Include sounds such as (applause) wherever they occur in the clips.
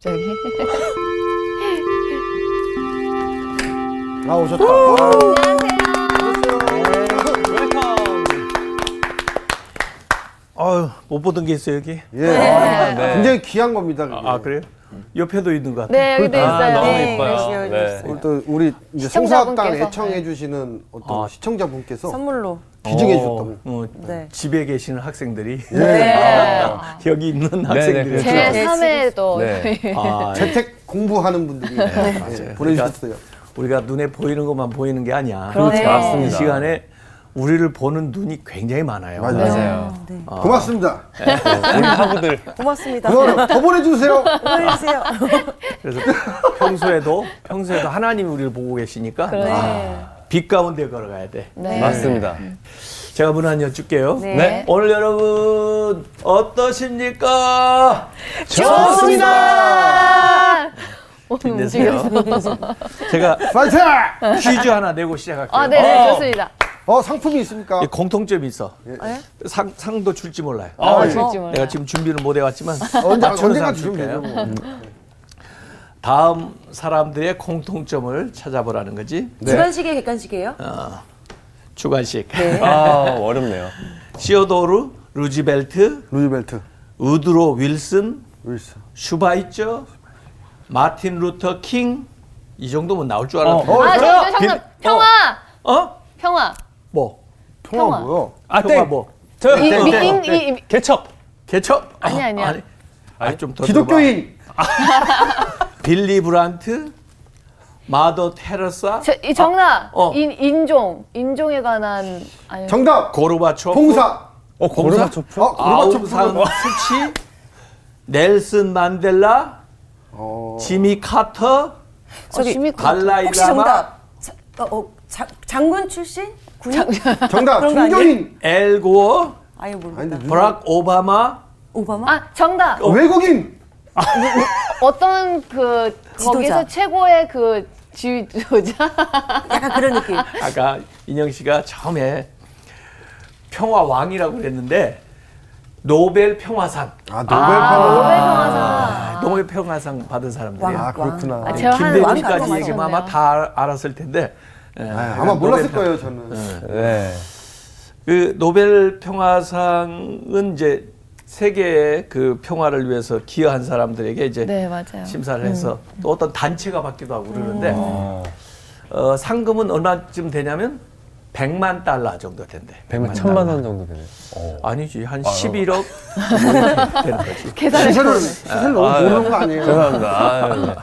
저기. 아 오셨다. 아, 아유 못 보던 게 있어요 여기. 예. 아, 네. 굉장히 귀한 겁니다. 그게. 아 그래요? 옆에도 있는 것 같아요. 네, 여기도 아, 있어요. 너무 네. 열심히 네. 또 우리 이제 시청자분께서. 성사학당 애청해 네. 주시는 어떤 아. 시청자분께서 선물로. 기증해 어, 주셨다고. 어, 네. 집에 계시는 학생들이 네. 여기 있는 네, 학생들이 그렇죠. 제 네, 3회도 네. 아, 재택 공부하는 분들이 예. 보내주셨어요. 우리가 눈에 보이는 것만 보이는 게 아니야. 그렇죠. 이 맞습니다. 시간에 우리를 보는 눈이 굉장히 많아요. 맞아요. 맞아요. 네. 고맙습니다. 우리 하부들 고맙습니다. 더 보내주세요. 보내주세요. 그래서 평소에도 평소에도 하나님이 우리를 보고 계시니까 그러네. 아, 빛 가운데 걸어가야 돼. 네. 맞습니다. 제가 문안 여쭐게요. 네. 네. 오늘 여러분 어떠십니까? 좋습니다. 힘내세요. 움직여서. 제가 파이팅! 퀴즈 하나 내고 시작할게요. 아, 네, 네, 좋습니다. 어 상품이 있습니까? 이 공통점이 있어. 네? 상, 상도 줄지 몰라요. 아, 예. 줄지 몰라. 내가 지금 준비를 못 해왔지만 언제 맞추는 언젠가 줄게요. 되죠. 뭐. 다음 사람들의 공통점을 찾아보라는 거지. 주간식이에요, 객관식이에요? 주관식. 아 어렵네요. 시어도르, 루즈벨트, 루즈벨트, 우드로 윌슨, 윌슨. 슈바이처, 마틴 루터 킹. 이 정도면 나올 줄 알았는데. 어, 아, 그래요? 저, 저. 빌- 평화. 어? 평화. 뭐? 평화 평화. 뭐요? 아 평화 땡. 뭐? 저 이, 네, 미, 네, 인, 네. 이, 이, 개척. 개척? 아니, 아니야. 아니, 아니 좀더 기독교인 빌리 브란트, 마더 테레사, 저, 이 정답. 어. 인, 인종. 인종에 관한. 아니, 정답 고르바초프, 봉사. 어 고르바초프. 어 고르바초프. 수치, 넬슨 만델라, 어. 지미 카터, 저기, 심히 달라이 혹시 라마, 정답. 자, 어, 어, 자, 장군 출신? 군인? (laughs) 정답? 종교인. 엘 고어, 아예. 근데 버락 오바마, 오바마? 아, 정답. 외국인. 어떤 그, 지도자. 거기서 최고의 그 지도자? 약간 그런 느낌. 아까 인영 씨가 처음에 평화 왕이라고 그랬는데 노벨 평화상, 아 노벨 평화. 평화상. 아, 노벨 평화상 받은 사람들이에요. 아 그렇구나. 아, 제가 하는 김대중까지 왕 얘기하면 아마. 다 알- 알았을 텐데. 예, 아, 아마 몰랐을 평- 거예요 저는. 네. 그 노벨 평화상은 이제 세계의 그 평화를 위해서 기여한 사람들에게 이제 네, 맞아요. 심사를 해서 또 어떤 단체가 받기도 하고 그러는데 어, 어, 상금은 얼마쯤 되냐면 100만 달러 정도 된대. 100만 천만 원 정도 되네요. 어. 아니지 한 11억 뭐 이렇게 되는 거지. (laughs) 계산을 시세를 너무 아, 모르는 거 아니에요? 죄송합니다. 아, 네.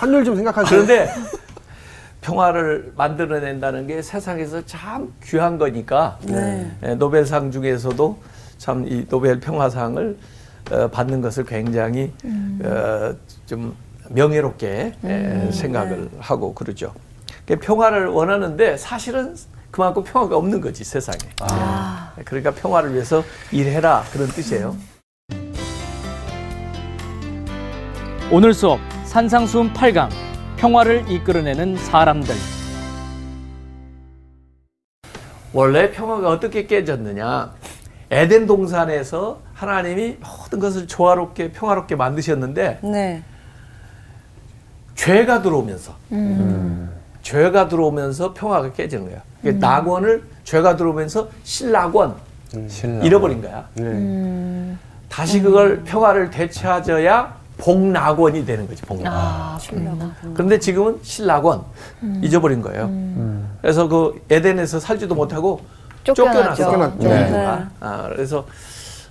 환율 좀 생각하세요. 그런데 평화를 만들어낸다는 게 세상에서 참 귀한 거니까 네. 예, 노벨상 중에서도 참 이 노벨 평화상을 어, 받는 것을 굉장히 어, 좀 명예롭게 예, 생각을 하고 그러죠. 그러니까 평화를 원하는데 사실은 그만큼 평화가 없는 거지 세상에. 예, 그러니까 평화를 위해서 일해라 그런 뜻이에요. 오늘 수업 산상수훈 8강 평화를 이끌어내는 사람들 원래 평화가 어떻게 깨졌느냐? 에덴 동산에서 하나님이 모든 것을 조화롭게 평화롭게 만드셨는데 네. 죄가 들어오면서 죄가 들어오면서 평화가 깨지는 거야. 그러니까 낙원을 죄가 들어오면서 신낙원 신라. 잃어버린 거야. 네. 다시 그걸 평화를 되찾아야 복낙원이 되는 거지. 복낙. 아. 그런데 지금은 신낙원 잊어버린 거예요. 그래서 그 에덴에서 살지도 못하고 쫓겨났죠. 쫓겨났죠. 네. 인류가. 아, 그래서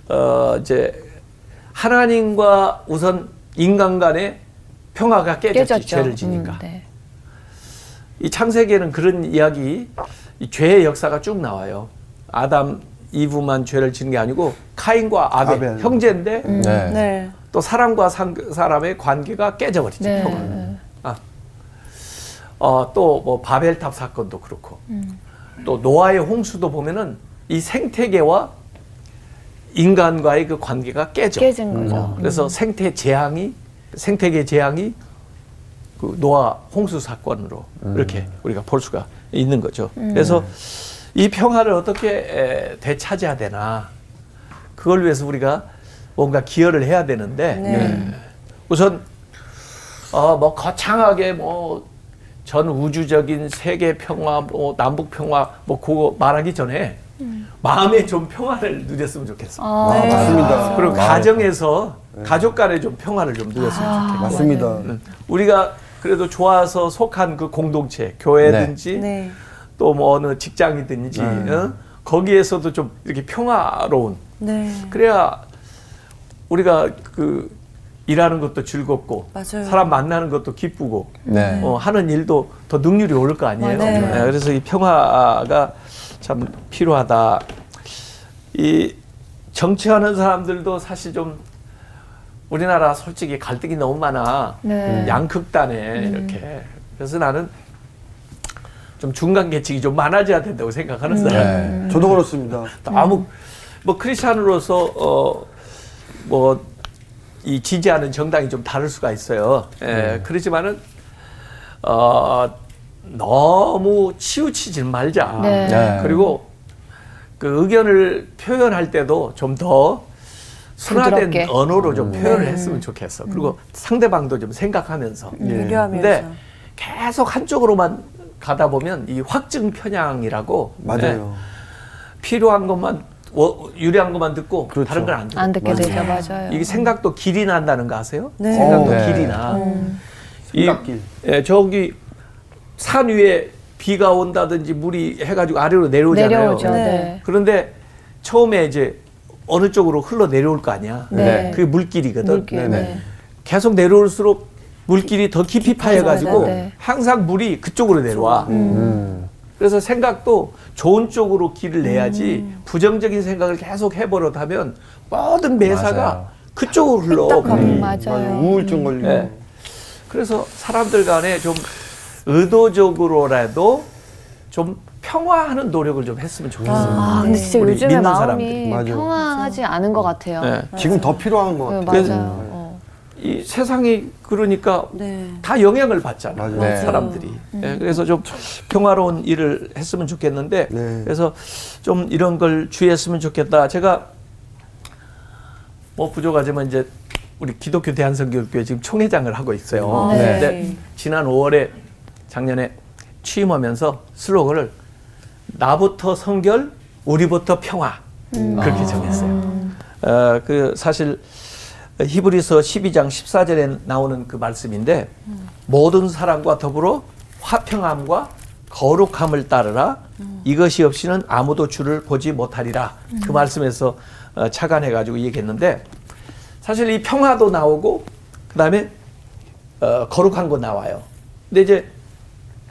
어 이제 하나님과 우선 인간 간의 평화가 깨졌지 깨졌죠. 죄를 지니까. 음, 네. 이 창세기에는 그런 이야기, 이 죄의 역사가 쭉 나와요. 아담, 이브만 죄를 지은 게 아니고 카인과 아벨, 아벨. 형제인데 네. 네. 또 사람과 상, 사람의 관계가 깨져버리죠. 네. 평화. 아. 어, 또 뭐 바벨탑 사건도 그렇고 또 노아의 홍수도 보면은 이 생태계와 인간과의 그 관계가 깨져. 깨진 거죠. 어, 그래서 생태 재앙이 생태계 재앙이 그 노아 홍수 사건으로 이렇게 우리가 볼 수가 있는 거죠. 그래서 이 평화를 어떻게 에, 되찾아야 되나 그걸 위해서 우리가 뭔가 기여를 해야 되는데 네. 예. 우선 어, 뭐 거창하게 뭐 전 우주적인 세계 평화, 뭐 남북 평화, 뭐 그거 말하기 전에 마음에 좀 평화를 누렸으면 좋겠어. 아, 아, 맞습니다. 그리고 가정에서 가족 간에 좀 평화를 좀 누렸으면 좋겠고. 맞습니다. 음, 우리가 그래도 좋아서 속한 그 공동체, 교회든지 네. 또뭐 어느 직장이든지 어? 거기에서도 좀 이렇게 평화로운 네. 그래야 우리가 그 일하는 것도 즐겁고 맞아요. 사람 만나는 것도 기쁘고 네. 어, 하는 일도 더 능률이 오를 거 아니에요. 맞아요. 네, 그래서 이 평화가 참 필요하다. 이 정치하는 사람들도 사실 좀 우리나라 솔직히 갈등이 너무 많아. 네. 양극단에 이렇게. 그래서 나는 좀 중간 계층이 좀 많아져야 된다고 생각하는 사람. 네. 저도 그렇습니다. 아무 뭐 크리스찬으로서 어뭐 이 지지하는 정당이 좀 다를 수가 있어요. 예, 그렇지만은 어 너무 치우치지 말자. 네. 네. 그리고 그 의견을 표현할 때도 좀 더 순화된 부드럽게. 언어로 좀 표현을 했으면 좋겠어. 그리고 상대방도 좀 생각하면서. 배려하면서. 근데 계속 한쪽으로만 가다 보면 이 확증 편향이라고 예, 맞아요. 필요한 것만 워- 유리한 것만 듣고 그렇죠. 다른 건안 듣고 안 듣게 되죠, 맞아요. 이게 생각도 길이 난다는 거 아세요? 네. 생각도 어, 네. 길이 나. 이- 생각길. 예, 저기 산 위에 비가 온다든지 물이 해가지고 아래로 내려오잖아요. 내려오죠. 네. 네. 그런데 처음에 이제 어느 쪽으로 흘러 내려올 거 아니야. 네. 그게 물길이거든. 물길. 네네. 네. 계속 내려올수록 물길이 더 깊이 파여가지고 네. 항상 물이 그쪽으로 내려와. 음. 그래서 생각도 좋은 쪽으로 길을 내야지 부정적인 생각을 계속 해버릇하면 모든 매사가 맞아요. 그쪽으로 흘러. 음, 물이. 맞아요. 우울증 걸리고. 예. 그래서 사람들 간에 좀 의도적으로라도 좀 평화하는 노력을 좀 했으면 좋겠어요. 아, 근데 진짜 우리 요즘에 마음이 사람들이. 평화하지 않은 것 같아요. 예. 지금 더 필요한 것 네, 같아요. 맞아요. 어. 이 세상이 그러니까 네. 다 영향을 받잖아요. 맞아요. 네. 사람들이. 예, 그래서 좀 평화로운 일을 했으면 좋겠는데 네. 그래서 좀 이런 걸 주의했으면 좋겠다. 제가 뭐 부족하지만 이제 우리 기독교 대한성교육교회 지금 총회장을 하고 있어요. 네. 근데 지난 5월에 작년에 취임하면서 슬로건을 나부터 성결, 우리부터 평화 그렇게 정했어요. 어, 그 사실 히브리서 12장 14절에 나오는 그 말씀인데 모든 사람과 더불어 화평함과 거룩함을 따르라 이것이 없이는 아무도 주를 보지 못하리라 그 말씀에서 어, 착안해 가지고 얘기했는데 사실 이 평화도 나오고 그다음에 어, 거룩한 거 나와요. 근데 이제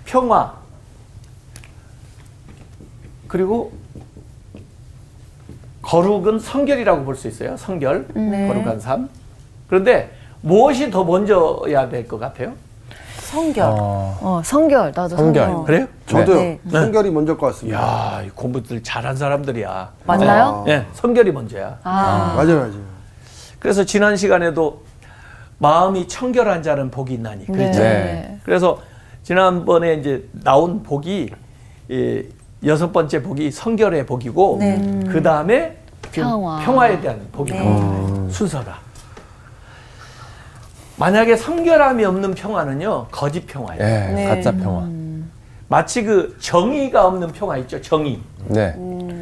평화 그리고 거룩은 성결이라고 볼 수 있어요. 성결, 네. 거룩한 삶. 그런데 무엇이 더 먼저야 될 것 같아요? 성결. 어, 어, 성결. 나도 성결. 성결. 그래요? 저도요. 네. 성결이 먼저 것 같습니다. 야, 이 공부들 잘한 사람들이야. 맞나요? 예, 성결이 먼저야. 아, 맞아요, 맞아요. 그래서 지난 시간에도 마음이 청결한 자는 복이 있나니 네. 그랬죠. 네. 그래서 지난번에 이제 나온 복이 이 여섯 번째 복이 성결의 복이고 네. 그 다음에 평화. 평화 에 대한 복이 네. 순서가. 만약에 성결함이 없는 평화는요 거짓 평화예요. 예, 네. 가짜 평화. 마치 그 정의가 없는 평화 있죠. 정의, 네.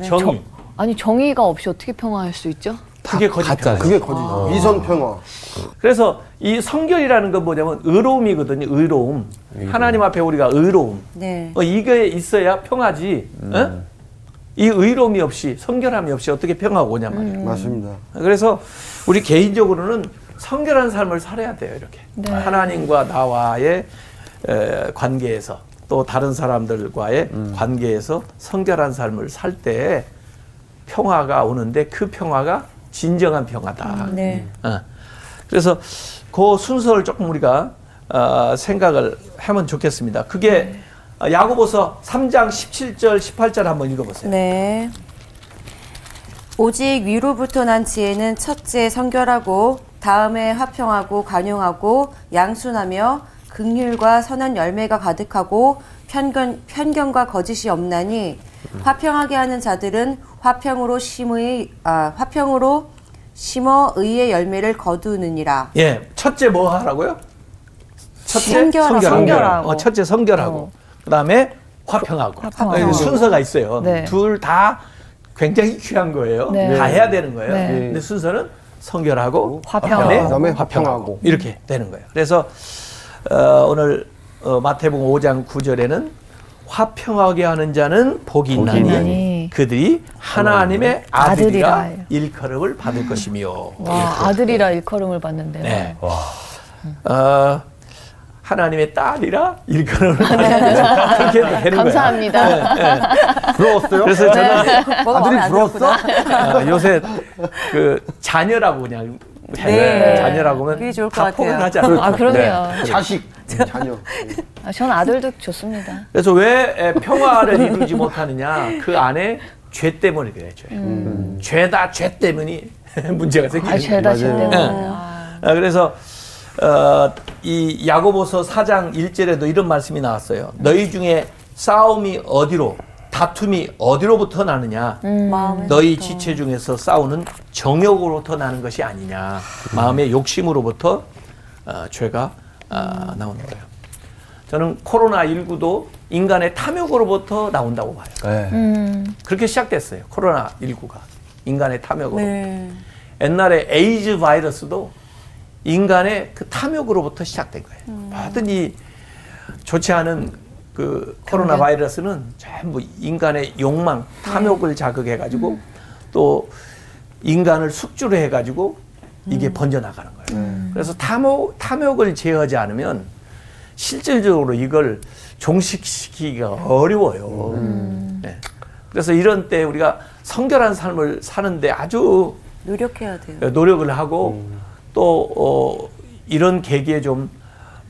정의. 아니 정의가 없이 어떻게 평화할 수 있죠? 그게 거짓. 평화. 그게 거짓. 위선 평화. 그래서 이 성결이라는 건 뭐냐면 의로움이거든요. 의로움. 하나님 앞에 우리가 의로움. 네. 어, 이게 있어야 평화지. 어? 이 의로움이 없이 성결함이 없이 어떻게 평화가 오냐 말이에요. 맞습니다. 그래서 우리 개인적으로는 성결한 삶을 살아야 돼요. 이렇게 네. 하나님과 나와의 에, 관계에서 또 다른 사람들과의 관계에서 성결한 삶을 살 때 평화가 오는데 그 평화가 진정한 평화다. 네. 어. 그래서 그 순서를 조금 우리가 어, 생각을 하면 좋겠습니다. 그게 어, 야고보서 3장 17절 18절 한번 읽어보세요. 네. 오직 위로부터 난 지혜는 첫째 성결하고 다음에 화평하고 관용하고 양순하며 극률과 선한 열매가 가득하고 편견, 편견과 거짓이 없나니 화평하게 하는 자들은 화평으로 심의 아, 화평으로 심어 의의 열매를 거두느니라. 예, 첫째 뭐 하라고요? 첫째 성결하고. 성결하고, 성결하고. 어, 첫째 성결하고 어. 그다음에 화평하고, 화평하고. 어, 이게 순서가 있어요. 네. 둘다 굉장히 귀한 거예요. 네. 다 해야 되는 거예요. 네. 근데 순서는 성결하고 화평하고. 그다음에 그다음에 화평하고. 이렇게 되는 거예요. 그래서 어, 오늘 어, 마태복음 5장 9절에는 화평하게 하는 자는 복이 있나니 그들이 하나님의 아들이라 아들이라. 일컬음을 받을 것이며 와 아들이라 일컬음을 받는데요. 네. 어, 하나님의 딸이라 일컬음을 받는 거죠. 그렇게 되는 거예요. 감사합니다. 부러웠어요? 그래서 저는 뭐가 마음에 아들이 안 부러웠어? 어, 요새 그 자녀라고 그냥. 네. 자녀라고 하면 그게 좋을 것다 같아요. 하지 않아요. 아 그럼요. 네. 자식, 자녀. 아, 전 아들도 좋습니다. 그래서 왜 에, 평화를 이루지 못하느냐? 그 안에 죄 때문에 그래, 죄. 죄다 죄 때문이 (laughs) 문제가 생기는 아 죄다 죄 맞아요. 때문에. 네. 아, 아, 그래서 어, 이 야고보서 4장 1절에도 이런 말씀이 나왔어요. 너희 중에 싸움이 어디로 다툼이 어디로부터 나느냐? 마음에 너희 지체 중에서 싸우는 정욕으로부터 나는 것이 아니냐? 마음의 욕심으로부터 어, 죄가 어, 나오는 거예요. 저는 코로나 19도 인간의 탐욕으로부터 나온다고 봐요. 네. 음, 그렇게 시작됐어요. 코로나 19가 인간의 탐욕으로. 네. 옛날에 에이즈 바이러스도 인간의 그 탐욕으로부터 시작된 거예요. 모든 이 좋지 않은 그 코로나 바이러스는 전부 인간의 욕망, 탐욕을 자극해 가지고 또 인간을 숙주로 해 가지고 이게 번져 나가는 거예요. 그래서 탐욕 탐욕을 제어하지 않으면 실질적으로 이걸 종식시키기가 어려워요. 네. 그래서 이런 때 우리가 성결한 삶을 사는데 아주 노력해야 돼요. 노력을 하고 또 어, 이런 계기에 좀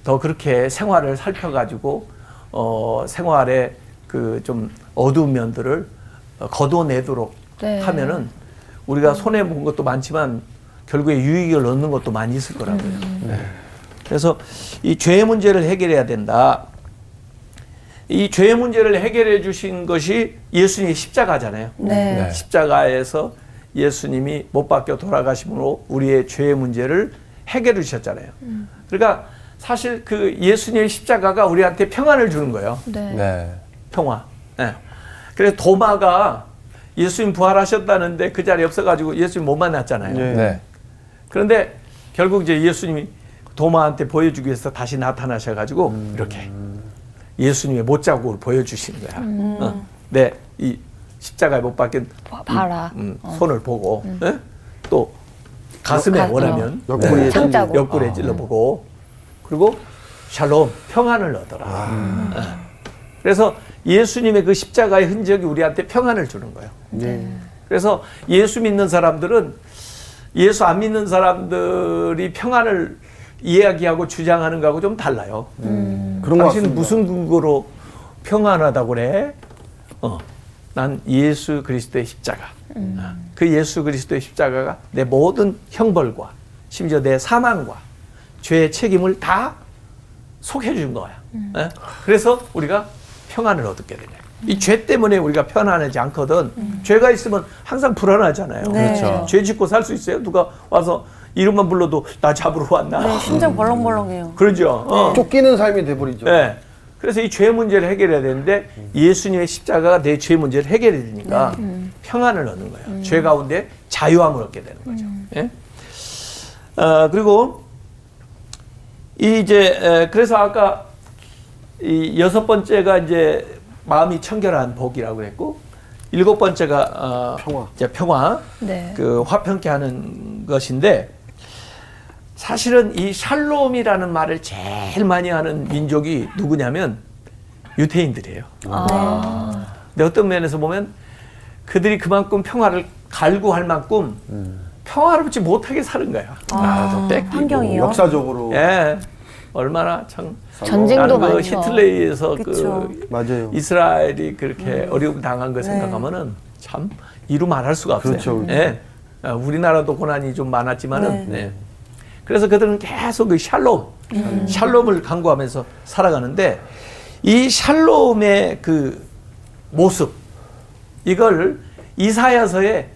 더 그렇게 생활을 살펴가지고 어, 생활의 그 좀 어두운 면들을 어, 거둬내도록 네. 하면은 우리가 손해 본 것도 많지만 결국에 유익을 얻는 것도 많이 있을 거라고요. 네. 그래서 이 죄의 문제를 해결해야 된다. 이 죄의 문제를 해결해 주신 것이 예수님의 십자가잖아요. 네. 네. 십자가에서 예수님이 못 박혀 돌아가심으로 우리의 죄의 문제를 해결해 주셨잖아요. 그러니까 사실 그 예수님의 십자가가 우리한테 평안을 주는 거예요. 네. 네. 평화. 예. 그래서 도마가 예수님 부활하셨다는데 그 자리에 없어가지고 예수님 못 만났잖아요. 네. 네. 그런데 결국 이제 예수님이 도마한테 보여주기 위해서 다시 나타나셔가지고 이렇게 예수님의 못자국을 보여주시는 거야. 어. 네, 이 십자가에 못 박힌 봐- 봐라. 음, 손을 보고 예? 또 가슴에 가- 원하면 옆구리에 네. 창자국. 옆구리에 찔러보고 그리고 샬롬 평안을 얻어라. 예. 그래서 예수님의 그 십자가의 흔적이 우리한테 평안을 주는 거예요. 네. 그래서 예수 믿는 사람들은 예수 안 믿는 사람들이 평안을 이야기하고 주장하는 거하고 좀 달라요. 그런 거 당신. 무슨 근거로 평안하다고 그래? 어, 난 예수 그리스도의 십자가. 어, 그 예수 그리스도의 십자가가 내 모든 형벌과 심지어 내 사망과 죄의 책임을 다 속해 준 거야. 예? 그래서 우리가 평안을 얻게 되냐. 이죄 때문에 우리가 편안하지 않거든. 죄가 있으면 항상 불안하잖아요. 네. 그렇죠. 죄 짓고 살 수 있어요? 누가 와서 이름만 불러도 나 잡으러 왔나? 네, 심장 벌렁벌렁해요. 그러죠. 어. 쫓기는 삶이 돼버리죠. 네. 그래서 이 죄 문제를 해결해야 되는데 예수님의 십자가가 내 죄 문제를 해결해 주니까 평안을 얻는 거예요. 죄 가운데 자유함을 얻게 되는 거죠. 예? 어, 그리고 이 이제 에, 그래서 아까 이 여섯 번째가 이제 마음이 청결한 복이라고 했고 일곱 번째가 어, 평화. 이제 평화. 네. 그 화평케 하는 것인데 사실은 이 샬롬이라는 말을 제일 많이 하는 민족이 누구냐면 유태인들이에요. 아, 근데 어떤 면에서 보면 그들이 그만큼 평화를 갈구할 만큼 평화롭지 못하게 사는 거야. 아, 뺏기고. 환경이요? 역사적으로. 예. 얼마나 참 전쟁도 나는 그 많죠. 히틀러에서 그쵸. 그 맞아요. 이스라엘이 그렇게 어려움 당한 거 생각하면은 참 이루 말할 수가 없어요. 그렇죠. 예. 어, 우리나라도 고난이 좀 많았지만은 네. 네. 그래서 그들은 계속 그 샬롬, 샬롬을 강구하면서 살아가는데 이 샬롬의 그 모습 이걸 이사야서에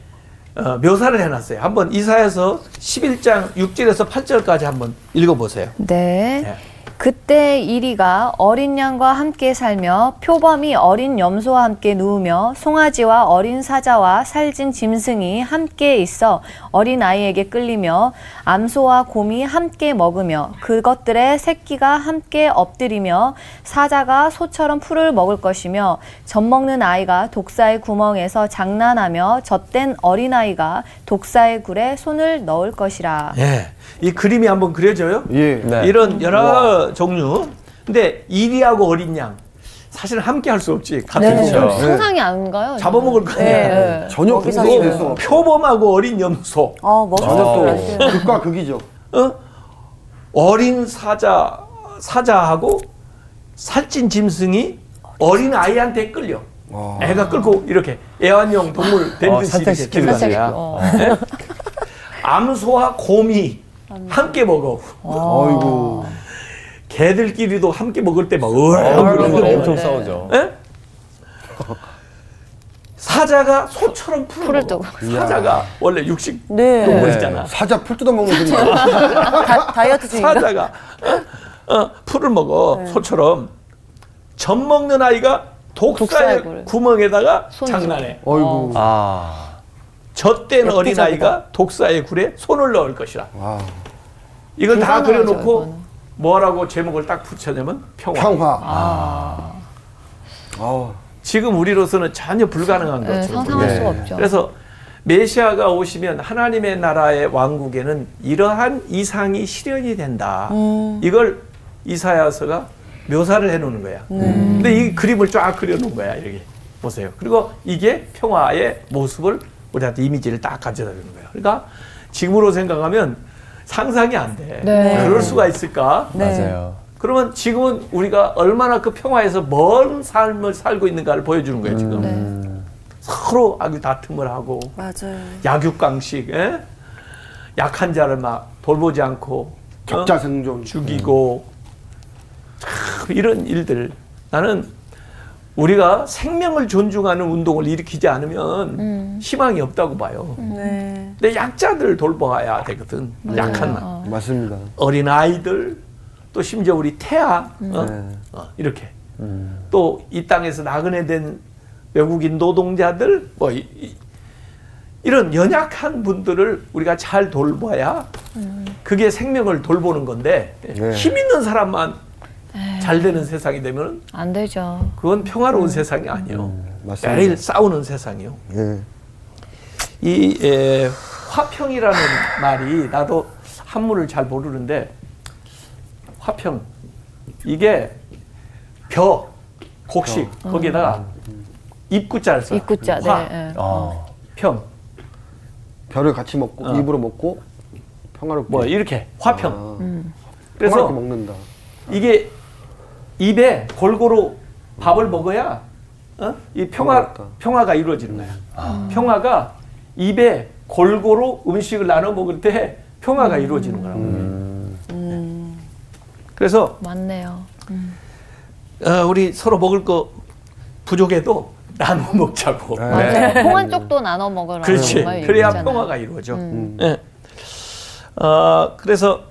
어, 묘사를 해놨어요. 한번 이사야서 11장 6절에서 8절까지 한번 읽어보세요. 네. 네. 그때 이리가 어린 양과 함께 살며 표범이 어린 염소와 함께 누우며 송아지와 어린 사자와 살찐 짐승이 함께 있어 어린 아이에게 끌리며 암소와 곰이 함께 먹으며 그것들의 새끼가 함께 엎드리며 사자가 소처럼 풀을 먹을 것이며 젖 먹는 아이가 독사의 구멍에서 장난하며 젖된 어린 아이가 독사의 굴에 손을 넣을 것이라. 예. 이 그림이 한번 그려져요? 예. 네. 이런 여러 종류. 근데 이리하고 어린 양 사실은 함께 할 수 없지. 같은 네. 그렇죠. 상상이 안 가요. 잡아먹을 거 아니야. 네, 네. 전혀 분석이 이제 될수 없어. 표범하고 어린 염소. 어, 먹을 전혀 또. 극과 극이죠. 어? 어린 사자 사자하고 살찐 짐승이 어린 아이한테 끌려. 와. 애가 끌고 이렇게 애완용 동물 된 어, 듯이. 어. 암소와 곰이 함께 먹어. 아이고. 개들끼리도 함께 먹을 때막 어, 거 그러고. 엄청 네. 싸우죠. 예? 사자가 소처럼 풀을. 뜨고. 사자가 원래 육식 네. 동물이잖아. 사자 풀 뜯어 먹는 소리. (laughs) 다, 다이어트 중인가? 사자가 어, 어, 풀을 먹어 소처럼 젖 먹는 아이가 독사의 독사의 굴. 구멍에다가 손 장난해. 아이고. 아. 젖된 어린 엽기적이다. 아이가 독사의 굴에 손을 넣을 것이라. 와. 이걸 다 그려놓고 이거는. 뭐라고 제목을 딱 붙여냐면 평화. 평화. 아, 아. 지금 우리로서는 전혀 불가능한 네, 거죠. 상상할 네. 수가 없죠. 그래서 메시아가 오시면 하나님의 나라의 왕국에는 이러한 이상이 실현이 된다. 음. 이걸 이사야서가 묘사를 해놓는 거야. 근데 이 그림을 쫙 그려놓은 거야. 이렇게 보세요. 그리고 이게 평화의 모습을 우리한테 이미지를 딱 가져다 주는 거야. 그러니까 지금으로 생각하면 상상이 안 돼. 네. 그럴 수가 있을까? 네. 맞아요. 그러면 지금은 우리가 얼마나 그 평화에서 먼 삶을 살고 있는가를 보여주는 거예요. 지금 네. 서로 아주 다툼을 하고 맞아요. 약육강식, 예? 약한 자를 막 돌보지 않고 어? 적자 생존. 죽이고 참 이런 일들 나는 우리가 생명을 존중하는 운동을 일으키지 않으면 음. 희망이 없다고 봐요. 네. 근데 약자들 돌봐야 되거든. 약한 나 어. 맞습니다. 어린 아이들 또 심지어 우리 태아 어? 네. 어, 이렇게 음. 또이 땅에서 나그네 된 외국인 노동자들 뭐 이, 런 연약한 분들을 우리가 잘 돌봐야 그게 생명을 돌보는 건데 네. 힘 있는 사람만 잘 되는 세상이 되면 안 되죠. 그건 평화로운 세상이 아니요. 맞습니다. 매일 싸우는 세상이요. 예. 이 에, 화평이라는 (laughs) 말이 나도 한문을 잘 모르는데 화평 이게 벼 곡식 거기에다가 입구자를 써. 입구자. 네. 화, 네. 아. 평, 별을 같이 먹고 어. 입으로 먹고 평화롭게. 뭐 이렇게 화평. 아, 음. 그래서 평화롭게 먹는다. 이게 입에 골고루 밥을 먹어야 어? 이 평화 평화롭다. 평화가 이루어지는 거야. 평화가 입에 골고루 음식을 나눠 먹을 때 평화가 이루어지는 거라고. 음. 그래서 맞네요. 어, 우리 서로 먹을 거 부족해도 나눠 먹자고. 네. 맞아요. 통한 쪽도 나눠 먹으라. 그렇지. 그래야. 평화가 이루어져. 음. 예. 어, 그래서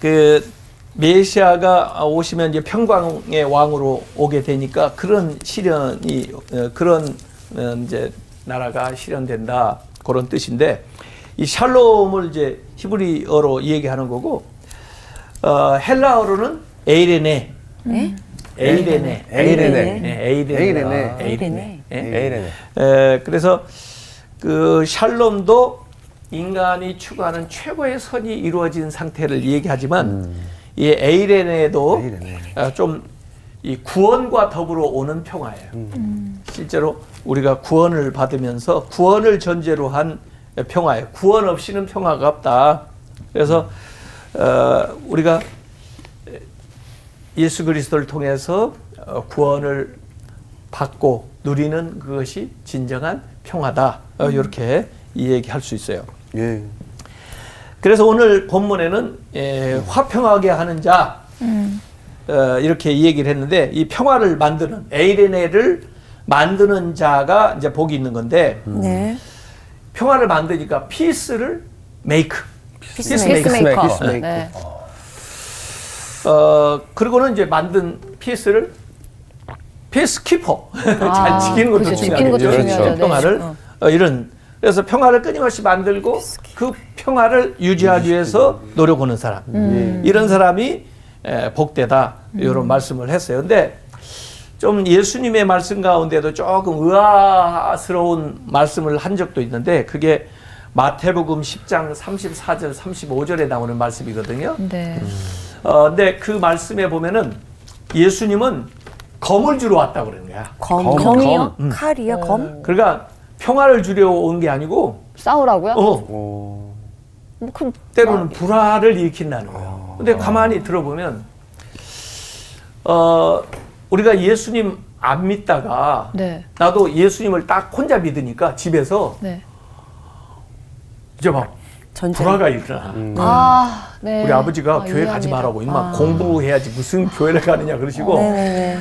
그 메시아가 오시면 이제 평강의 왕으로 오게 되니까 그런 실현이 어, 그런 어, 이제 나라가 실현된다 그런 뜻인데 이 샬롬을 이제 히브리어로 얘기하는 거고 어, 헬라어로는 에이레네, 네? 에이레네, 에이레네. 네, 에이레네, 에이레네. 에이레네. 예? 에이레네. 에, 그래서 그 샬롬도 인간이 추구하는 최고의 선이 이루어진 상태를 얘기하지만 이 에이레네도 에이레네. 좀이 구원과 더불어 오는 평화예요. 실제로 우리가 구원을 받으면서 구원을 전제로 한 평화예요. 구원 없이는 평화가 없다. 그래서 어, 우리가 예수 그리스도를 통해서 어, 구원을 받고 누리는 그것이 진정한 평화다. 어, 이렇게 이야기할 수 있어요. 예. 그래서 오늘 본문에는 에, 화평하게 하는 자 어, 이렇게 얘기를 했는데 이 평화를 만드는 에이레네를 만드는 자가 이제 복이 있는 건데 네. 평화를 만드니까 peace를 make. Peacemaker. Peacemaker. Peacemaker. 네. 어 그리고는 이제 만든 peace를 peacekeeper (laughs) 잘 아, 지키는 것도 그렇죠. 지키는 것도 중요하겠죠. 중요하죠. 네. 평화를 어. 어, 이런 그래서 평화를 끊임없이 만들고 그 평화를 유지하기 위해서 노력하는 사람 음. 이런 사람이 에, 복되다 이런 말씀을 했어요. 근데 좀 예수님의 말씀 가운데도 조금 의아스러운 말씀을 한 적도 있는데 그게 마태복음 10장 34절 35절에 나오는 말씀이거든요. 네. 어, 근데 그 말씀에 보면은 예수님은 검을 주러 왔다고 그러는 거야. 검, 검이요? 음. 칼이요, 검? 그러니까 평화를 주려 온게 아니고 싸우라고요? 어, 오. 뭐 그럼 때로는 불화를 일으킨다는 거예요. 근데 가만히 들어보면 어 우리가 예수님 안 믿다가 네. 나도 예수님을 딱 혼자 믿으니까 집에서 네. 이제 막 전쟁. 불화가 일어나. 아, 네. 우리 아버지가 아, 교회 가지 이해합니다. 말라고 임마 아. 공부해야지 무슨 교회를 가느냐 그러시고 네네네.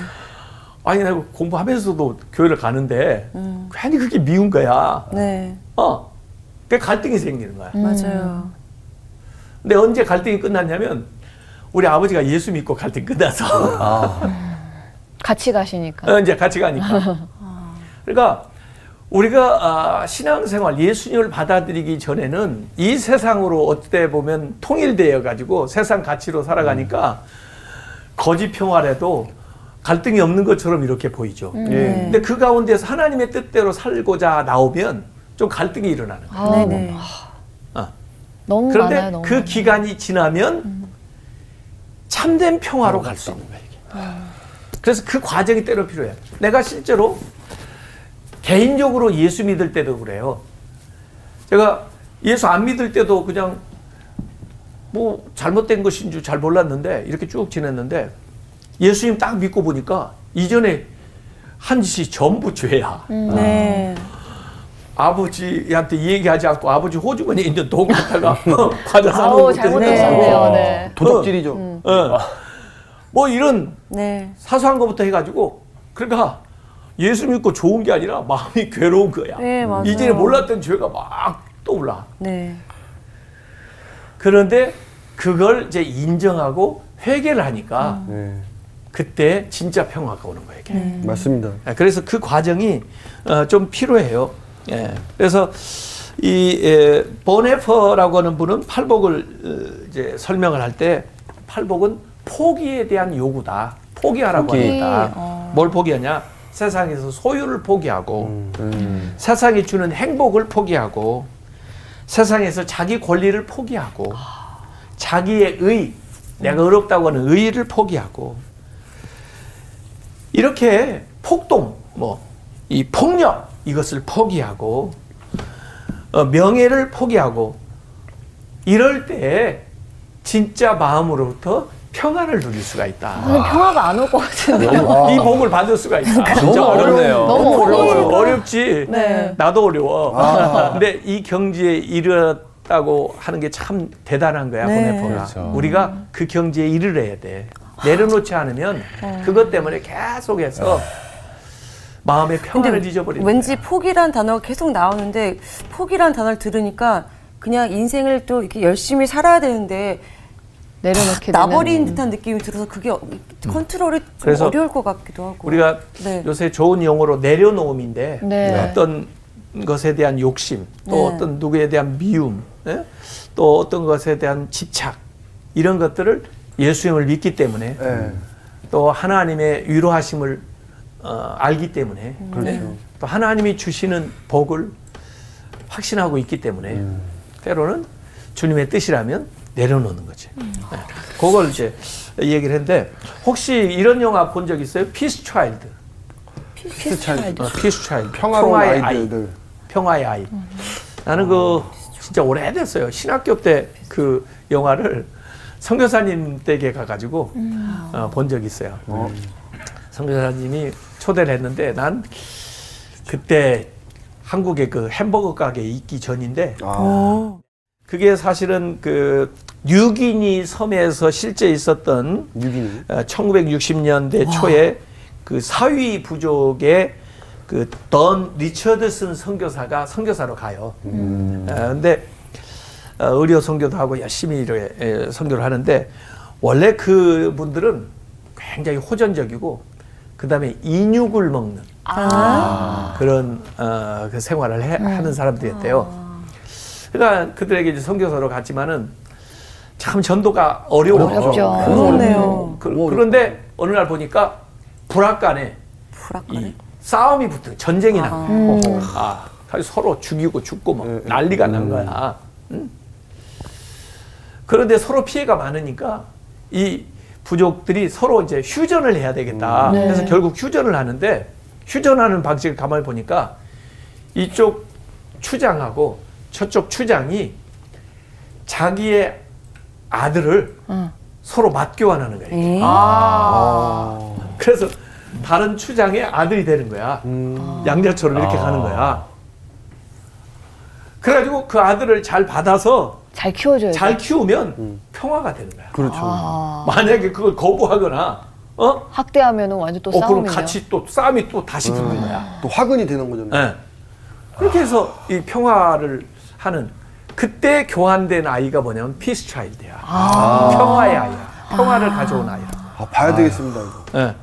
아니 내가 공부하면서도 교회를 가는데 음. 괜히 그게 미운 거야. 네, 어. 그 갈등이 생기는 거야. 음. 맞아요. 근데 언제 갈등이 끝났냐면 우리 아버지가 예수 믿고 갈등 끝나서 아. (laughs) 같이 가시니까. 어, 이제 같이 가니까. 그러니까 우리가 아, 신앙생활 예수님을 받아들이기 전에는 이 세상으로 어때 보면 통일되어 가지고 세상 가치로 살아가니까 거짓 평화라도 갈등이 없는 것처럼 이렇게 보이죠. 음. 예. 네. 근데 그 가운데서 하나님의 뜻대로 살고자 나오면 좀 갈등이 일어나는 거예요. 아, 네네. 어. 너무 그런데 많아요. 너무 그 많아요. 기간이 지나면 참된 평화로 갈 수 있는 거예요. 이게. 그래서 그 과정이 때로 필요해요. 내가 실제로 개인적으로 예수 믿을 때도 그래요. 제가 예수 안 믿을 때도 그냥 뭐 잘못된 것인 줄 잘 몰랐는데 이렇게 쭉 지냈는데 예수님 딱 믿고 보니까 이전에 한 짓이 전부 죄야. 네. 아버지한테 얘기하지 않고 아버지 호주머니에 있는 돈 갖다가 과자 사는 아우 것도 잘못했네요. 네. 도적질이죠. 어. 뭐 이런 네. 사소한 것부터 해가지고 그러니까 예수 믿고 좋은 게 아니라 마음이 괴로운 거야. 네, 맞아요. 이전에 몰랐던 죄가 막 떠올라. 네. 그런데 그걸 이제 인정하고 회개를 하니까 네. 그때 진짜 평화가 오는 거예요. 이게. 맞습니다. 아, 그래서 그 과정이 어, 좀 필요해요. 예. 그래서 이 에, 보네퍼라고 하는 분은 팔복을 어, 이제 설명을 할 때 팔복은 포기에 대한 요구다. 포기하라고 포기. 합니다. 어. 뭘 포기하냐? 세상에서 소유를 포기하고 음. 세상이 주는 행복을 포기하고 세상에서 자기 권리를 포기하고 자기의 의, 내가 어렵다고 하는 의의를 포기하고 이렇게 폭동, 뭐, 이 폭력, 이것을 포기하고, 어, 명예를 포기하고, 이럴 때 진짜 마음으로부터 평화를 누릴 수가 있다. 저는 평화가 안 올 것 같은데. 이 복을 받을 수가 있다. 진짜 어렵네요. 너무 어려워요. 어렵지. 네. 나도 어려워. 아. 근데 이 경지에 이르렀다고 하는 게 참 대단한 거야, 네. 보네포가. 그렇죠. 우리가 그 경지에 이르러야 돼. 내려놓지 않으면 그것 때문에 계속해서 마음의 평화를 근데 잊어버리는 왠지. 포기란 단어가 계속 나오는데 포기란 단어를 들으니까 그냥 인생을 또 이렇게 열심히 살아야 되는데 내려놓게 되는. 나버린 듯한 느낌이 들어서 그게 어- 컨트롤이 좀 그래서 어려울 것 같기도 하고. 우리가 네. 요새 좋은 용어로 내려놓음인데 네. 어떤 것에 대한 욕심, 또 네. 어떤 누구에 대한 미움, 예? 또 어떤 것에 대한 집착 이런 것들을 예수님을 믿기 때문에 예. 또 하나님의 위로하심을 어, 알기 때문에 그렇죠. 또 하나님이 주시는 복을 확신하고 있기 때문에 때로는 주님의 뜻이라면 내려놓는 거지. 네. 그걸 이제 얘기를 했는데 혹시 이런 영화 본 적 있어요? Peace Child. Peace Child. 어, Peace Child. 평화로운 아이들들. 평화의 아이. 나는 그 진짜 오래됐어요. 신학교 때 그 영화를 선교사님 댁에 가가지고 어, 본 적이 있어요. 선교사님이 초대를 했는데 난 그때 한국에 그 햄버거 가게 있기 전인데 아, 그게 사실은 그 뉴기니 섬에서 실제 있었던 유기니. 어, 1960년대 초에 그 사위 부족의 그던 리처드슨 선교사가 선교사로 가요. 어, 근데 어, 의료 선교도 하고 열심히 이렇게 에, 선교를 하는데 원래 그 분들은 굉장히 호전적이고 그 다음에 인육을 먹는 그런 어, 그 생활을 해- 하는 사람들이었대요. 그러니까 그들에게 이제 선교사로 갔지만은 참 전도가. 어렵죠. 그렇네요. 그, 그런데 어느 날 보니까 불악간에 이 싸움이 붙은 전쟁이 난 거야. 아, 서로 죽이고 죽고 막 난리가 난 거야. 응? 그런데 서로 피해가 많으니까 이 부족들이 서로 이제 휴전을 해야 되겠다. 네. 그래서 결국 휴전을 하는데 휴전하는 방식을 가만히 보니까 이쪽 추장하고 저쪽 추장이 자기의 아들을 서로 맞교환하는 거예요. 예. 그래서 다른 추장의 아들이 되는 거야. 양자처럼 이렇게 가는 거야. 그래가지고 그 아들을 잘 받아서 잘 키워줘야 돼. 잘 키우면 평화가 되는 거야. 그렇죠. 아, 만약에 그걸 거부하거나, 어? 학대하면은 완전 또 어, 그럼 싸움이네요. 같이 또 싸움이 또 다시 붙는 거야. 또 화근이 되는 거잖아요. 예. 그렇게 해서 이 평화를 하는 그때 교환된 아이가 뭐냐면 Peace Child야. 평화의 아이야. 평화를 가져온 아이야. 아, 봐야 되겠습니다. 이거. 예.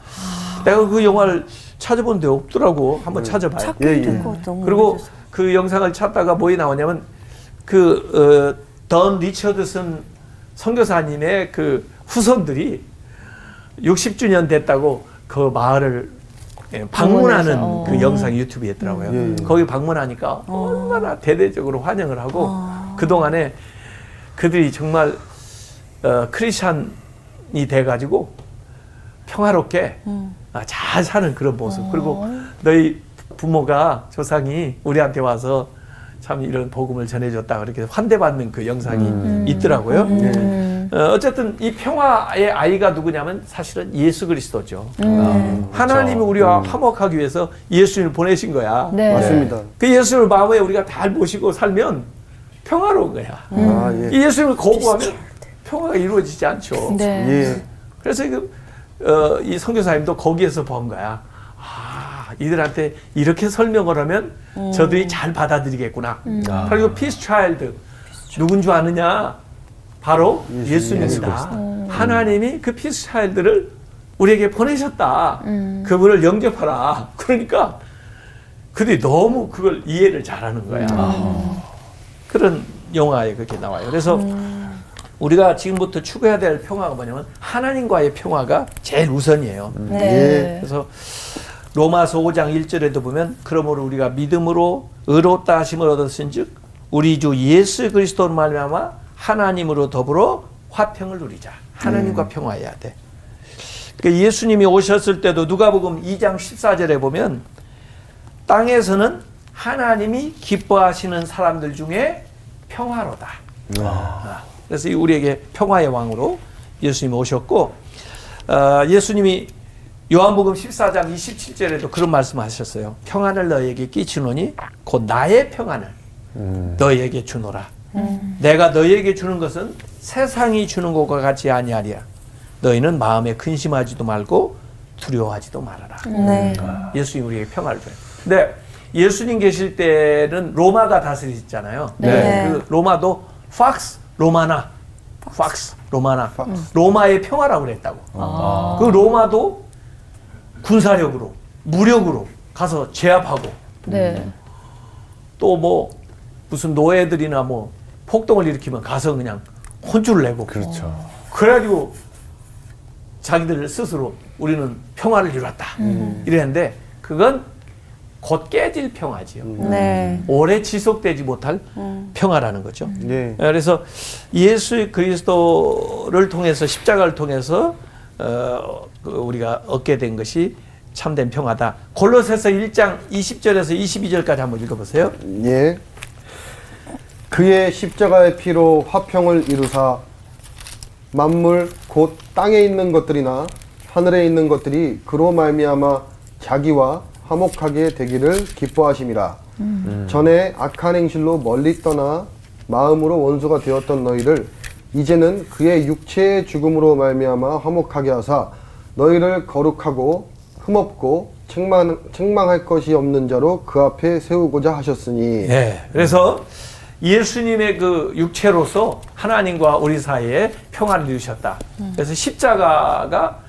내가 그 영화를 찾아본 데 없더라고. 한번 찾아봐요. 예, 예. 그리고 그 영상을 찾다가 뭐에 나오냐면 그 어, 돈 리처드슨 선교사님의 그 후손들이 60주년 됐다고 그 마을을 예, 방문하는 그 어. 영상이 유튜브에 있더라고요. 예, 예. 거기 방문하니까 얼마나 대대적으로 환영을 하고 그 동안에 그들이 정말 어, 크리스찬이 돼가지고 평화롭게 아, 잘 사는 그런 모습. 그리고 너희 부모가 조상이 우리한테 와서 참 이런 복음을 전해줬다 그렇게 환대받는 그 영상이 있더라고요. 어, 어쨌든 이 평화의 아이가 누구냐면 사실은 예수 그리스도죠. 하나님이 우리와 화목하기 위해서 예수님을 보내신 거야. 네. 맞습니다. 그 예수님을 마음에 우리가 잘 모시고 살면 평화로운 거야. 아, 예. 이 예수님을 거부하면 평화가 이루어지지 않죠. 네. 예. 그래서 그, 어, 이 선교사님도 거기에서 본 거야. 아, 이들한테 이렇게 설명을 하면 저들이 잘 받아들이겠구나. 그리고 Peace Child 누군 줄 아느냐? 바로 예수님이다. 하나님이 그 피스 차일드를 우리에게 보내셨다. 그분을 영접하라. (laughs) 그러니까 그들이 너무 그걸 이해를 잘하는 거야. 그런 영화에 그렇게 나와요. 그래서 우리가 지금부터 추구해야 될 평화가 뭐냐면 하나님과의 평화가 제일 우선이에요. 네. 그래서 로마서 5장 1절에도 보면 그러므로 우리가 믿음으로 의롭다 하심을 얻었은즉 우리 주 예수 그리스도로 말미암아 하나님으로 더불어 화평을 누리자. 하나님과 평화해야 돼. 그러니까 예수님이 오셨을 때도 누가복음 2장 14절에 보면 땅에서는 하나님이 기뻐하시는 사람들 중에 평화로다. 아, 그래서 이 우리에게 평화의 왕으로 예수님이 오셨고 어, 예수님이 요한복음 14장 27절에도 그런 말씀하셨어요. 평안을 너에게 끼치노니 곧 나의 평안을 너에게 주노라. 내가 너에게 주는 것은 세상이 주는 것과 같이 아니하리라. 너희는 마음에 근심하지도 말고 두려워하지도 말아라. 네. 예수님 우리에게 평화를 줘요. 근데 예수님 계실 때는 로마가 다스리잖아요. 네. 그 로마도 팍스 로마나, 팍스 로마나, 로마의 평화라고 그랬다고. 그 로마도 군사력으로, 무력으로 가서 제압하고 네. 또 뭐 무슨 노예들이나 뭐 폭동을 일으키면 가서 그냥 혼쭐을 내고 그렇죠. 그래가지고 자기들 스스로 우리는 평화를 이뤘다 이랬는데 그건 곧 깨질 평화지요. 네. 오래 지속되지 못할 평화라는 거죠. 예. 그래서 예수 그리스도를 통해서 십자가를 통해서 어, 그 우리가 얻게 된 것이 참된 평화다. 골로새서 1장 20절에서 22절까지 한번 읽어보세요. 예. 그의 십자가의 피로 화평을 이루사 만물 곧 땅에 있는 것들이나 하늘에 있는 것들이 그로 말미암아 자기와 화목하게 되기를 기뻐하심이라. 전에 악한 행실로 멀리 떠나 마음으로 원수가 되었던 너희를 이제는 그의 육체의 죽음으로 말미암아 화목하게 하사 너희를 거룩하고 흠없고 책망, 책망할 것이 없는 자로 그 앞에 세우고자 하셨으니 예. 그래서 예수님의 그 육체로서 하나님과 우리 사이에 평화를 이루셨다. 그래서 십자가가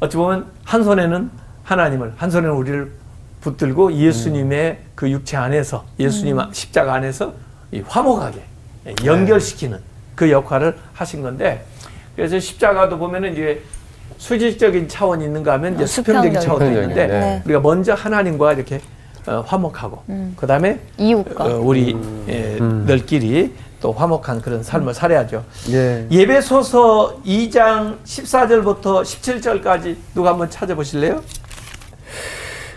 어찌 보면 한 손에는 하나님을, 한 손에는 우리를 붙들고 예수님의 그 육체 안에서, 예수님 십자가 안에서 이 화목하게 연결시키는 그 역할을 하신 건데, 그래서 십자가도 보면은 이제 수직적인 차원이 있는가 하면 이제 어, 수평적인. 차원이 있는데, 네. 우리가 먼저 하나님과 이렇게 어, 화목하고, 그 다음에 이웃과 어, 우리 예, 들끼리 또 화목한 그런 삶을 살아야죠. 예. 예배소서 2장 14절부터 17절까지 누가 한번 찾아보실래요?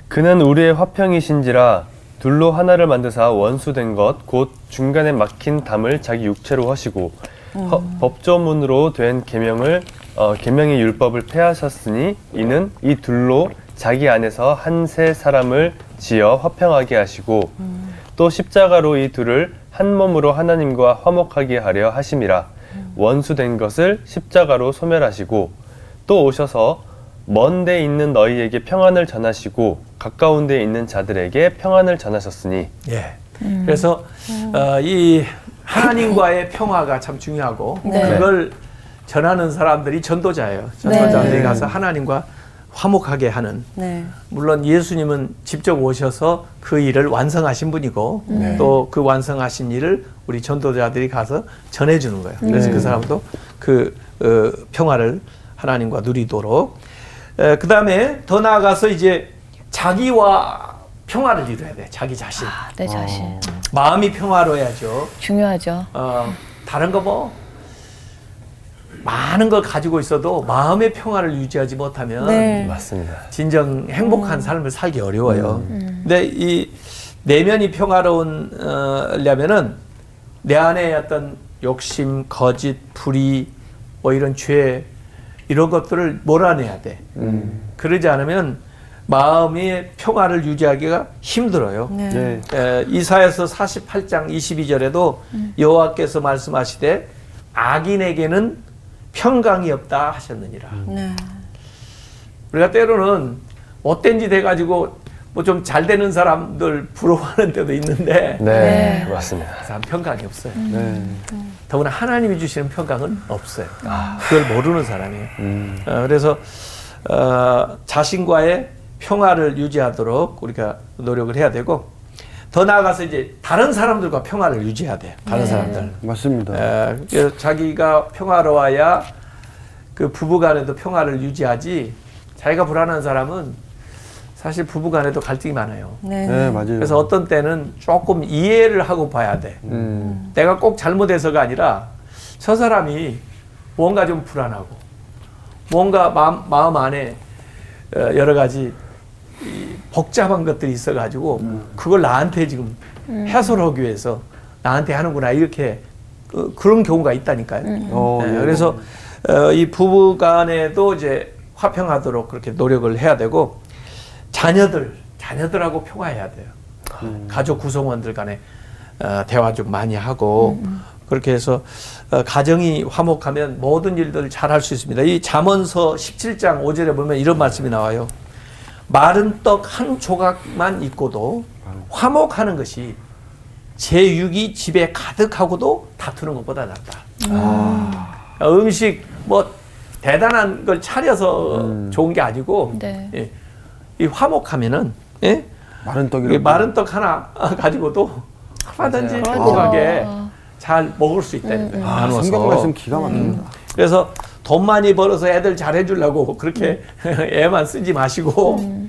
그는 우리의 화평이신지라 둘로 하나를 만드사 원수된 것 곧 중간에 막힌 담을 자기 육체로 하시고 허- 법조문으로 된 계명을 어, 계명의 율법을 폐하셨으니 이는 이 둘로 자기 안에서 한 세 사람을 지어 화평하게 하시고 또 십자가로 이 둘을 한 몸으로 하나님과 화목하게 하려 하심이라. 원수된 것을 십자가로 소멸하시고 또 오셔서 먼데 있는 너희에게 평안을 전하시고 가까운 데 있는 자들에게 평안을 전하셨으니 예. 그래서 어, 이 하나님과의 평화가 참 중요하고 네. 그걸 전하는 사람들이 전도자예요. 전도자들이 네. 가서 하나님과 화목하게 하는 네. 물론 예수님은 직접 오셔서 그 일을 완성하신 분이고 또그 완성하신 일을 우리 전도자들이 가서 전해주는 거예요. 그래서 그 사람도 그 어, 평화를 하나님과 누리도록. 그 다음에 더 나아가서 이제 자기와 평화를 이뤄야 돼. 자기 자신. 아, 내 자신 마음이 평화로워야죠. 중요하죠. 어, 다른 거 뭐 많은 걸 가지고 있어도 마음의 평화를 유지하지 못하면 네. 맞습니다. 진정 행복한 삶을 살기 어려워요. 근데 이 내면이 평화로운려면은 내 안에 어떤 욕심, 거짓, 불의, 뭐 이런 죄 이런 것들을 몰아내야 돼. 그러지 않으면 마음의 평화를 유지하기가 힘들어요. 네. 예. 에, 이사야서 48장 22절에도 여호와께서 말씀하시되 악인에게는 평강이 없다 하셨느니라. 네. 우리가 때로는 못된 짓 해가지고 뭐 좀 잘 되는 사람들 부러워하는 때도 있는데 네, 맞습니다. 그 사람 평강이 없어요. 네. 더구나 하나님이 주시는 평강은 없어요. 그걸 모르는 사람이에요. 음. 어, 그래서 어, 자신과의 평화를 유지하도록 우리가 노력을 해야 되고 더 나아가서 이제 다른 사람들과 평화를 유지해야 돼요. 다른 사람들. 맞습니다. 에, 그래서 자기가 평화로워야 그 부부간에도 평화를 유지하지 자기가 불안한 사람은 사실 부부 간에도 갈등이 많아요. 네. 네, 맞아요. 그래서 어떤 때는 조금 이해를 하고 봐야 돼. 음. 내가 꼭 잘못해서가 아니라 저 사람이 뭔가 좀 불안하고 뭔가 마음, 마음 안에 어, 여러 가지 이 복잡한 것들이 있어가지고 그걸 나한테 지금 해소를 하기 위해서 나한테 하는구나 이렇게 그, 그런 경우가 있다니까요. 어, 네, 예. 그래서 어, 이 부부 간에도 이제 화평하도록 그렇게 노력을 해야 되고 자녀들 자녀들하고 평화해야 돼요. 가족 구성원들 간에 어, 대화 좀 많이 하고 그렇게 해서 어, 가정이 화목하면 모든 일들을 잘 할 수 있습니다. 이 잠언서 17장 5절에 보면 이런 말씀이 나와요. 마른 떡 한 조각만 있고도 화목하는 것이 제 육이 집에 가득하고도 다투는 것보다 낫다. 음식 뭐 대단한 걸 차려서 좋은 게 아니고 네. 예, 이 화목하면은 예? 마른 떡이 이 마른 떡 하나 (laughs) 가지고도 얼마든지. 행복하게 아. 잘 먹을 수 있다는 거예요. 아, 나눠서. 성경 말씀 기가 막힙니다. 그래서 돈 많이 벌어서 애들 잘 해주려고 그렇게 (laughs) 애만 쓰지 마시고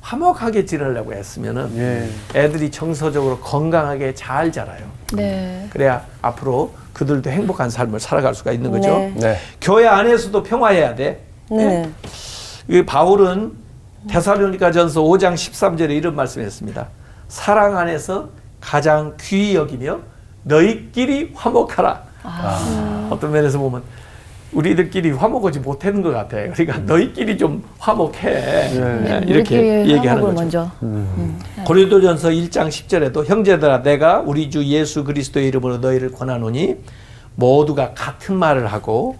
화목하게 지내려고 했으면은 예. 애들이 정서적으로 건강하게 잘 자라요. 네. 그래야 앞으로 그들도 행복한 삶을 살아갈 수가 있는 거죠. 네. 네. 교회 안에서도 평화해야 돼. 네. 이 바울은 데살로니가전서 5장 13절에 이런 말씀했습니다. 사랑 안에서 가장 귀히 여기며 너희끼리 화목하라. 어떤 면에서 보면 우리들끼리 화목하지 못하는 것 같아. 그러니까 너희끼리 좀 화목해. 예, 이렇게 우리끼리 얘기하는 거죠. 먼저. 고린도전서 1장 10절에도 형제들아 내가 우리 주 예수 그리스도의 이름으로 너희를 권하노니 모두가 같은 말을 하고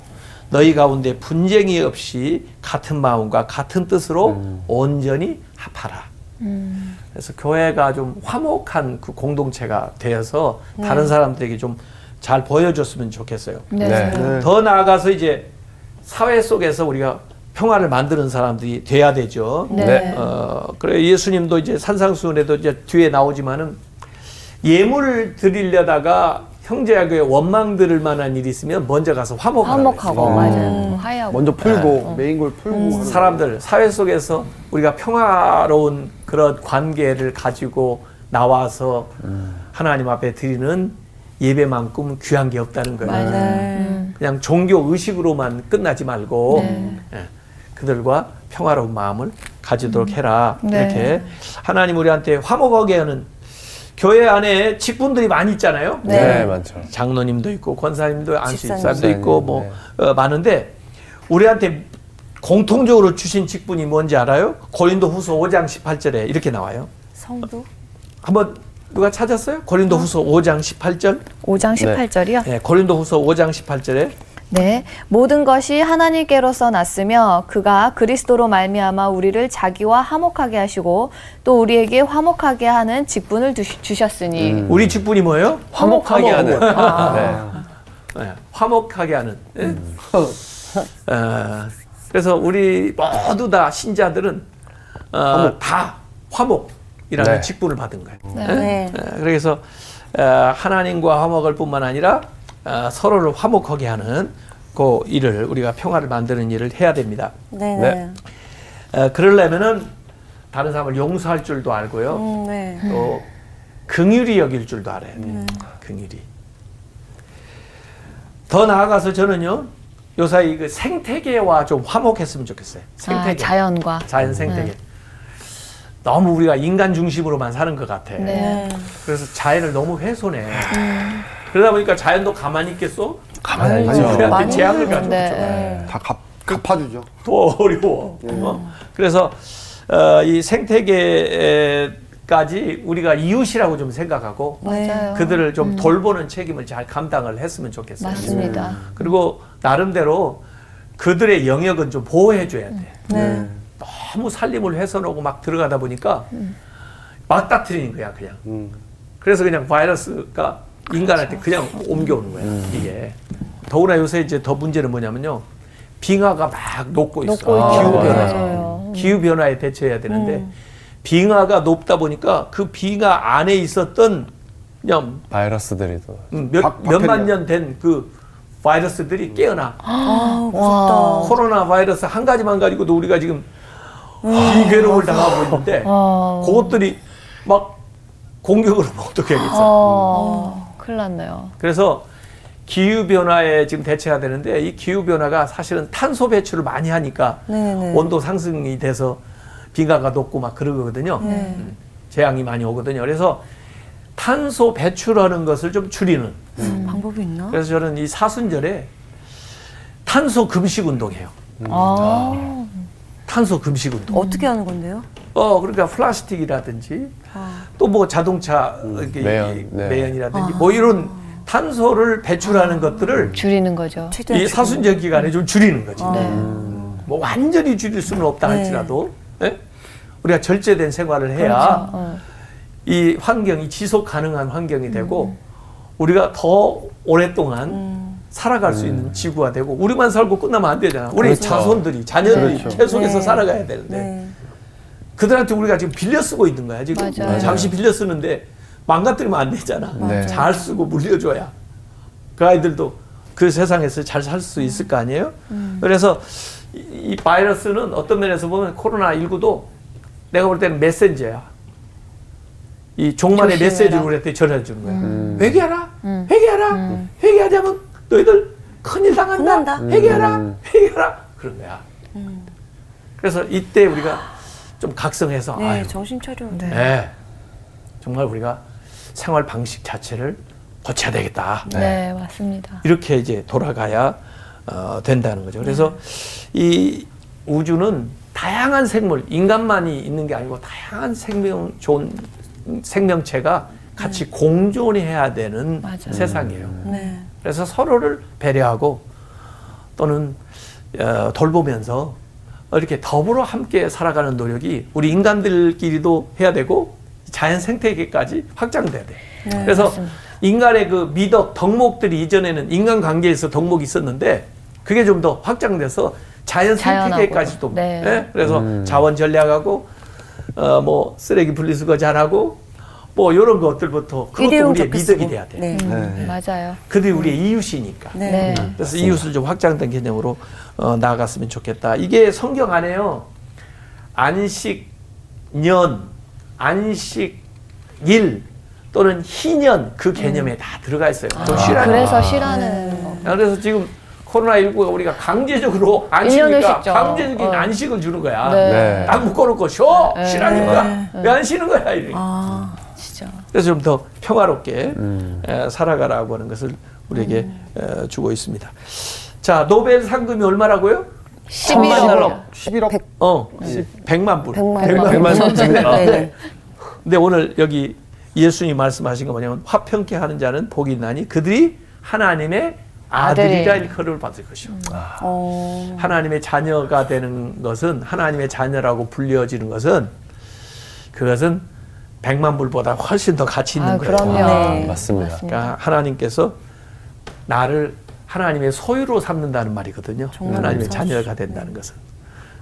너희 가운데 분쟁이 없이 같은 마음과 같은 뜻으로 온전히 합하라. 그래서 교회가 좀 화목한 그 공동체가 되어서 다른 사람들에게 좀 잘 보여줬으면 좋겠어요. 네. 네. 네. 더 나아가서 이제 사회 속에서 우리가 평화를 만드는 사람들이 돼야 되죠. 네. 네. 어, 그래 예수님도 이제 산상수훈에도 이제 뒤에 나오지만은 예물을 드리려다가 형제에게 원망 들을 만한 일이 있으면 먼저 가서 화목하라. 화목하고 그랬어요. 맞아요. 화해하고. 먼저 풀고 메인 걸 풀고 하는 사람들 사회 속에서 우리가 평화로운 그런 관계를 가지고 나와서 하나님 앞에 드리는 예배만큼 귀한 게 없다는 거예요. 맞아요. 네. 그냥 종교 의식으로만 끝나지 말고 네. 예, 그들과 평화로운 마음을 가지도록 해라. 네. 이렇게 하나님 우리한테 화목하게 하는 교회 안에 직분들이 많이 있잖아요. 네. 네, 많죠. 장로님도 있고 권사님도 안수집사도. 있고 뭐 네. 어, 많은데 우리한테 공통적으로 주신 직분이 뭔지 알아요? 고린도후서 5장 18절에 이렇게 나와요. 성도? 한번 누가 찾았어요? 고린도후서 5장 18절? 5장 18절이요? 네, 고린도후서 5장 18절에 네, 모든 것이 하나님께로서 났으며 그가 그리스도로 말미암아 우리를 자기와 화목하게 하시고 또 우리에게 화목하게 하는 직분을 두시- 주셨으니 우리 직분이 뭐예요? 화목하게 하는. 아. 네. 네, 화목하게 하는. 예? 어, 그래서 우리 모두 다 신자들은 어, 다 화목이라는 네. 직분을 받은 거예요. 네. 예? 네. 예, 그래서 어, 하나님과 화목을 뿐만 아니라 어, 서로를 화목하게 하는 그 일을 우리가 평화를 만드는 일을 해야 됩니다. 네. 네. 네. 어, 그러려면은 다른 사람을 용서할 줄도 알고요. 음, 네. 또 긍휼히 여길 줄도 알아야 돼요. 긍휼히. 더 나아가서 저는요. 요사이 그 생태계와 좀 화목했으면 좋겠어요. 아, 생태계. 자연과 자연 생태계. 너무 우리가 인간 중심으로만 사는 것 같아. 네. 네. 그래서 자연을 너무 훼손해. 그러다 보니까 자연도 가만히 있겠어? 가만히 아니죠. 있죠. 우리한테 그러죠. 가져오죠. 네. 다 갚, 갚아주죠. 더 어려워. 어? 그래서 어, 이 생태계까지 우리가 이웃이라고 좀 생각하고 맞아요. 그들을 좀 돌보는 책임을 잘 감당을 했으면 좋겠어요. 맞습니다. 그리고 나름대로 그들의 영역은 좀 보호해 줘야 돼. 네. 너무 살림을 훼손하고 막 들어가다 보니까 맞닥뜨리는 거야 그냥. 음. 그래서 그냥 바이러스가 인간한테 그냥 옮겨오는 거야 이게. 더구나 요새 이제 더 문제는 뭐냐면요. 빙하가 막 녹고 있어. 녹고 있죠. 기후 변화. 맞아요. 기후 변화에 대처해야 되는데 음. 빙하가 높다 보니까 그 빙하 안에 있었던 그냥 바이러스들이 또. 음, 몇, 박- 몇만 박테리아. 년 된 그 바이러스들이 깨어나. 아, 와. 무섭다. 코로나 바이러스 한 가지만 가지고도 우리가 지금 비괴로움을 당하고 있는데 어. 그것들이 막 공격으로 (laughs) 목독해야겠어. 어, 큰일 났네요. 그래서 기후 변화에 지금 대처해야 되는데 이 기후 변화가 사실은 탄소 배출을 많이 하니까 네네네. 온도 상승이 돼서 빙하가 녹고 막 그러거든요. 네. 음, 재앙이 많이 오거든요. 그래서 탄소 배출하는 것을 좀 줄이는. 방법이 있나? 그래서 저는 이 사순절에 탄소 금식 운동해요. 아, 탄소 금식 운동. 어떻게 하는 건데요? 어, 그러니까 플라스틱이라든지 아. 또뭐 자동차 이렇게 매연, 이 네. 매연이라든지 뭐 이런 탄소를 배출하는 것들을 줄이는 거죠. 이 사순절 기간에 좀 줄이는 거지. 아. 네. 뭐 완전히 줄일 수는 없다 네. 할지라도 예? 우리가 절제된 생활을 해야 그렇죠. 어. 이 환경이 지속 가능한 환경이 되고 우리가 더 오랫동안 음. 살아갈 수 있는 지구가 되고 우리만 살고 끝나면 안 되잖아. 우리 그렇죠. 자손들이 자녀들이 그렇죠. 계속해서 네. 살아가야 되는데 네. 그들한테 우리가 지금 빌려 쓰고 있는 거야 지금 맞아요. 잠시 빌려 쓰는데 망가뜨리면 안 되잖아. 네. 잘 쓰고 물려줘야 그 아이들도 그 세상에서 잘 살 수 있을 거 아니에요. 그래서 이, 이 바이러스는 어떤 면에서 보면 코로나 19도 내가 볼 때는 메신저야. 이 종말의 조심해라. 메시지를 우리한테 전해주는 거야. 회개하라, 회개하라, 회개하자면 너희들 큰일 당한다. 회개하라, 음. 회개하라 그런 거야. 그래서 이때 우리가 좀 각성해서 네, 아유, 정신 차려. 네. 정말 우리가 생활 방식 자체를 고쳐야 되겠다. 네, 맞습니다. 이렇게 이제 돌아가야 어, 된다는 거죠. 그래서 이 우주는 다양한 생물, 인간만이 있는 게 아니고 다양한 생명 존 생명체가 같이 공존해야 되는 맞아요. 세상이에요. 네. 그래서 서로를 배려하고 또는 어, 돌보면서 이렇게 더불어 함께 살아가는 노력이 우리 인간들끼리도 해야 되고 자연 생태계까지 확장돼야 돼. 그래서 인간의 그 미덕, 덕목들이 이전에는 인간 관계에서 덕목이 있었는데 그게 좀 더 확장돼서 자연. 생태계까지도 네. 예? 그래서 자원 전략하고 어 뭐 쓰레기 분리수거 잘하고 뭐 이런 것들부터 그것도 우리의 미덕이. 돼야 돼. 네. 음, 맞아요. 그들이 우리의 이웃이니까. 네. 네. 그래서 이웃을 좀 확장된 개념으로 어, 나아갔으면 좋겠다. 이게 성경 안에요. 안식 년, 안식 일 또는 희년 그 개념에 다 들어가 있어요. 좀 쉬라는 음. 그래서 거. 쉬라는 거. 그래서 지금 코로나19가 우리가 강제적으로 쉬죠. 강제적인 어. 안식을 주는 거야. 네. 네. 딱 묶어놓고 쉬어 네. 쉬라는 거야. 왜 안 쉬는 거야 이렇게. 아. 그래서 좀 더 평화롭게 음. 에, 살아가라고 하는 것을 우리에게 에, 주고 있습니다. 자 노벨 상금이 얼마라고요? 11억. 11억 어, 100 만 불. 100만 백만 백만 불. 불. 어. 네, 네. 근데 오늘 여기 예수님이 말씀하신 거 뭐냐면 화평케 하는 자는 복이 있나니 그들이 하나님의 아들이라 아들이. 일컬을 받을 것이요. 어, 하나님의 자녀가 되는 것은 하나님의 자녀라고 불려지는 것은 그것은 백만 불보다 훨씬 더 가치 있는 아, 거예요. 그럼요. 네. 맞습니다. 그러니까 하나님께서 나를 하나님의 소유로 삼는다는 말이거든요. 하나님의 자녀가 된다는 것은.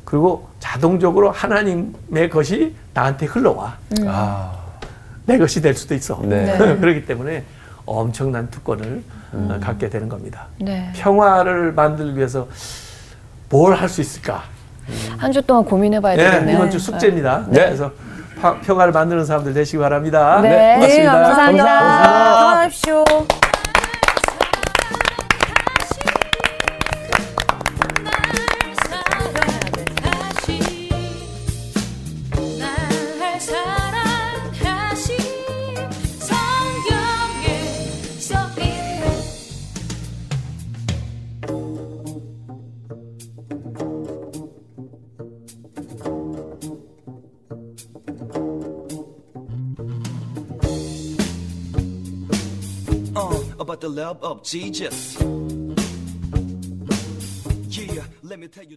그리고 자동적으로 하나님의 것이 나한테 흘러와. 아, 내 것이 될 수도 있어. 네. (laughs) 그렇기 때문에 엄청난 특권을 어, 갖게 되는 겁니다. 네. 평화를 만들기 위해서 뭘 할 수 있을까? 한주 동안 고민해봐야 네, 되겠네요. 이번 주 숙제입니다. 네. 그래서 파- 평화를 만드는 사람들 되시기 바랍니다. 네. 네, 고맙습니다. 감사합니다. 감사합니다. 평안하십시오. 날 love of Jesus. Yeah, let me tell you.